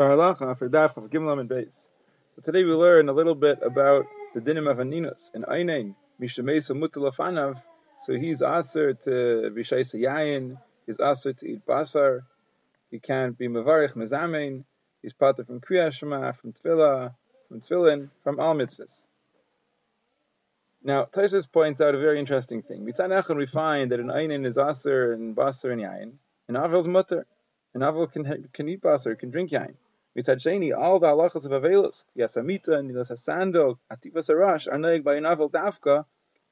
And. So today we learn a little bit about the dinim of Aninus. In Einain, Mishamesa Mutalafanav, so he's aser to Vishaisa Yayin, he's aser to eat basar, he can't be Mavarich Mezamein, he's part from Kriya Shema, from Tfilah, from Tfilin, from Al Mitzvahs. Now, Taisus points out a very interesting thing. We find that an Einain is aser and basar and Yayin, and avil's mutter. An Avel can, can eat basar, can drink Yain. Mitzad Sheni, all the halachas of Avelus, Yasamita, Nilas Hasando, Atifas Arash, are noig by an Avel Dafka,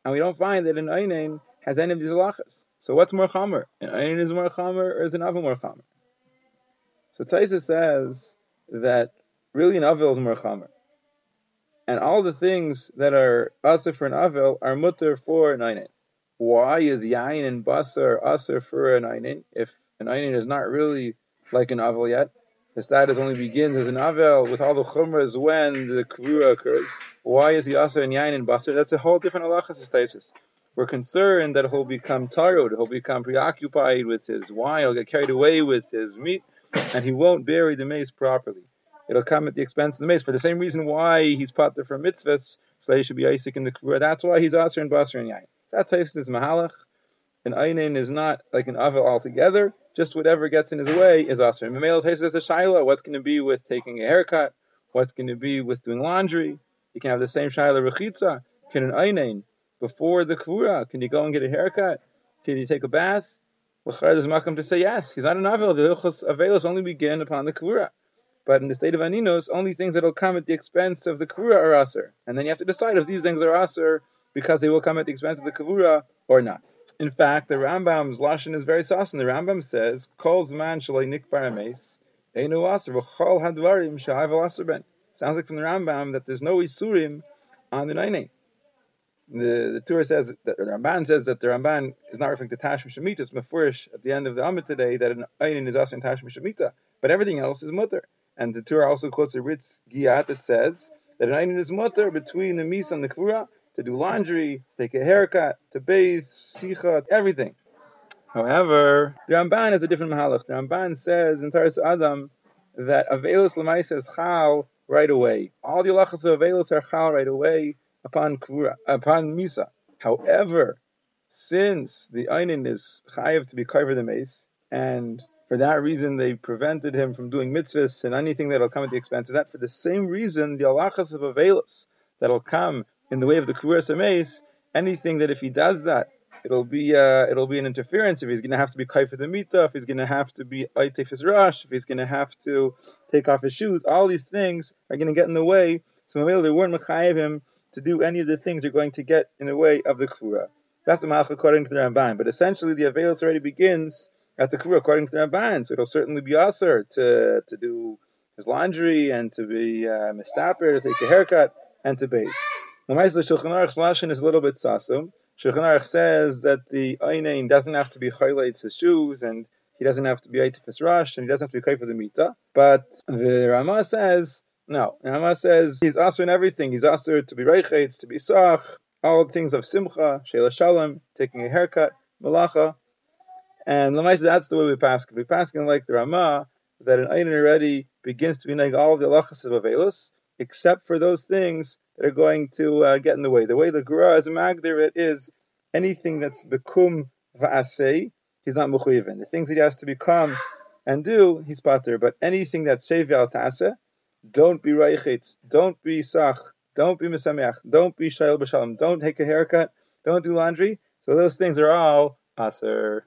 and we don't find that an Einain has any of these halachas. So what's more chamer? An Einain is more chamer, or is an Avel more chamer? So Taisa says that really an Avel is more chamer. And all the things that are asa for an Avel are mutter for an Einain. Why is Yain and Basar asa for an Einain if an Einain is not really like an Avel yet? The status only begins as an Avel with all the chumras when the Kvura occurs. Why is he also in Yain and Basar? That's a whole different halachas stasis. We're concerned that he'll become tired, he'll become preoccupied with his wine, he'll get carried away with his meat, and he won't bury the mace properly. It'll come at the expense of the mace for the same reason why he's there for mitzvahs, so he should be Isaac in the Kvura. That's why he's Aser and Basar and Yain. That's how is Mahalach. An Einin is not like an Avel altogether just whatever gets in his way is asr. Mamela takes as a shaila. What's going to be with taking a haircut? What's going to be with doing laundry? You can have the same shaila rechitza. Can an einain before the kura? Can you go and get a haircut? Can you take a bath? There's makam to say yes. He's not an avel. The hilchos avelos only begin upon the kura. But in the state of aninos, only things that will come at the expense of the kura are aser. And then you have to decide if these things are aser because they will come at the expense of the kavura or not. In fact, the Rambam's lashon is very saucy. The Rambam says, "Calls man shalei nikbar ames, einu aser v'chol hadvarim shahavel ben." Sounds like from the Rambam that there's no isurim on the nainei. The the Torah says that the Ramban says that the Ramban is not referring to Tashmi Shemitah. It's mefurish at the end of the Amid today that an einin is also in Tashmi Shemitah, but everything else is mutter. And the Torah also quotes a Ritz Giat that says that an einin is mutter between the Misa and the Kvura to do laundry, to take a haircut, to bathe, sicha, everything. However, the Ramban has a different mahalach. The Ramban says in Taras Adam that Avelus Lamaisa is chal right away. All the halachas of Avelus are chal right away upon kura, upon misa. However, since the einin is chayiv to be covered the mace, and for that reason they prevented him from doing mitzvahs and anything that'll come at the expense of that. For the same reason, the halachas of Avelus that'll come in the way of the Kuras Ames, anything that if he does that, it'll be uh, it'll be an interference. If he's going to have to be kai for the mita, if he's going to have to be aitef his rush, if he's going to have to take off his shoes, all these things are going to get in the way. So they weren't mechayev him to do any of the things that are going to get in the way of the kfura. That's the malach according to the Ramban. But essentially, the availus already begins at the kfura according to the Ramban. So it'll certainly be aser to to do his laundry and to be uh, to take a haircut and to bathe. The Shulchan Aruch's lashon is a little bit sasum. Shulchan Aruch says that the Einain doesn't have to be chaylates his shoes and he doesn't have to be aitif his rush and he doesn't have to be for the mita. But the Rama says no. The Rama says he's also in everything. He's also to be reichetz, to be sach, all things of simcha, shela shalom, taking a haircut, malacha. And Lamaisa, that's the way we pass. We pass like the Rama that an Einain already begins to be like all of the halachas of Avelus, except for those things that are going to uh, get in the way. The way the Gura is magdir it is anything that's bekum va'asei, he's not mechuyivin. The things that he has to become and do, he's pater. But anything that's shevi al tase, don't be reichitz, don't be sach, don't be misameach, don't be shayel b'shalom, don't take a haircut, don't do laundry. So those things are all aser.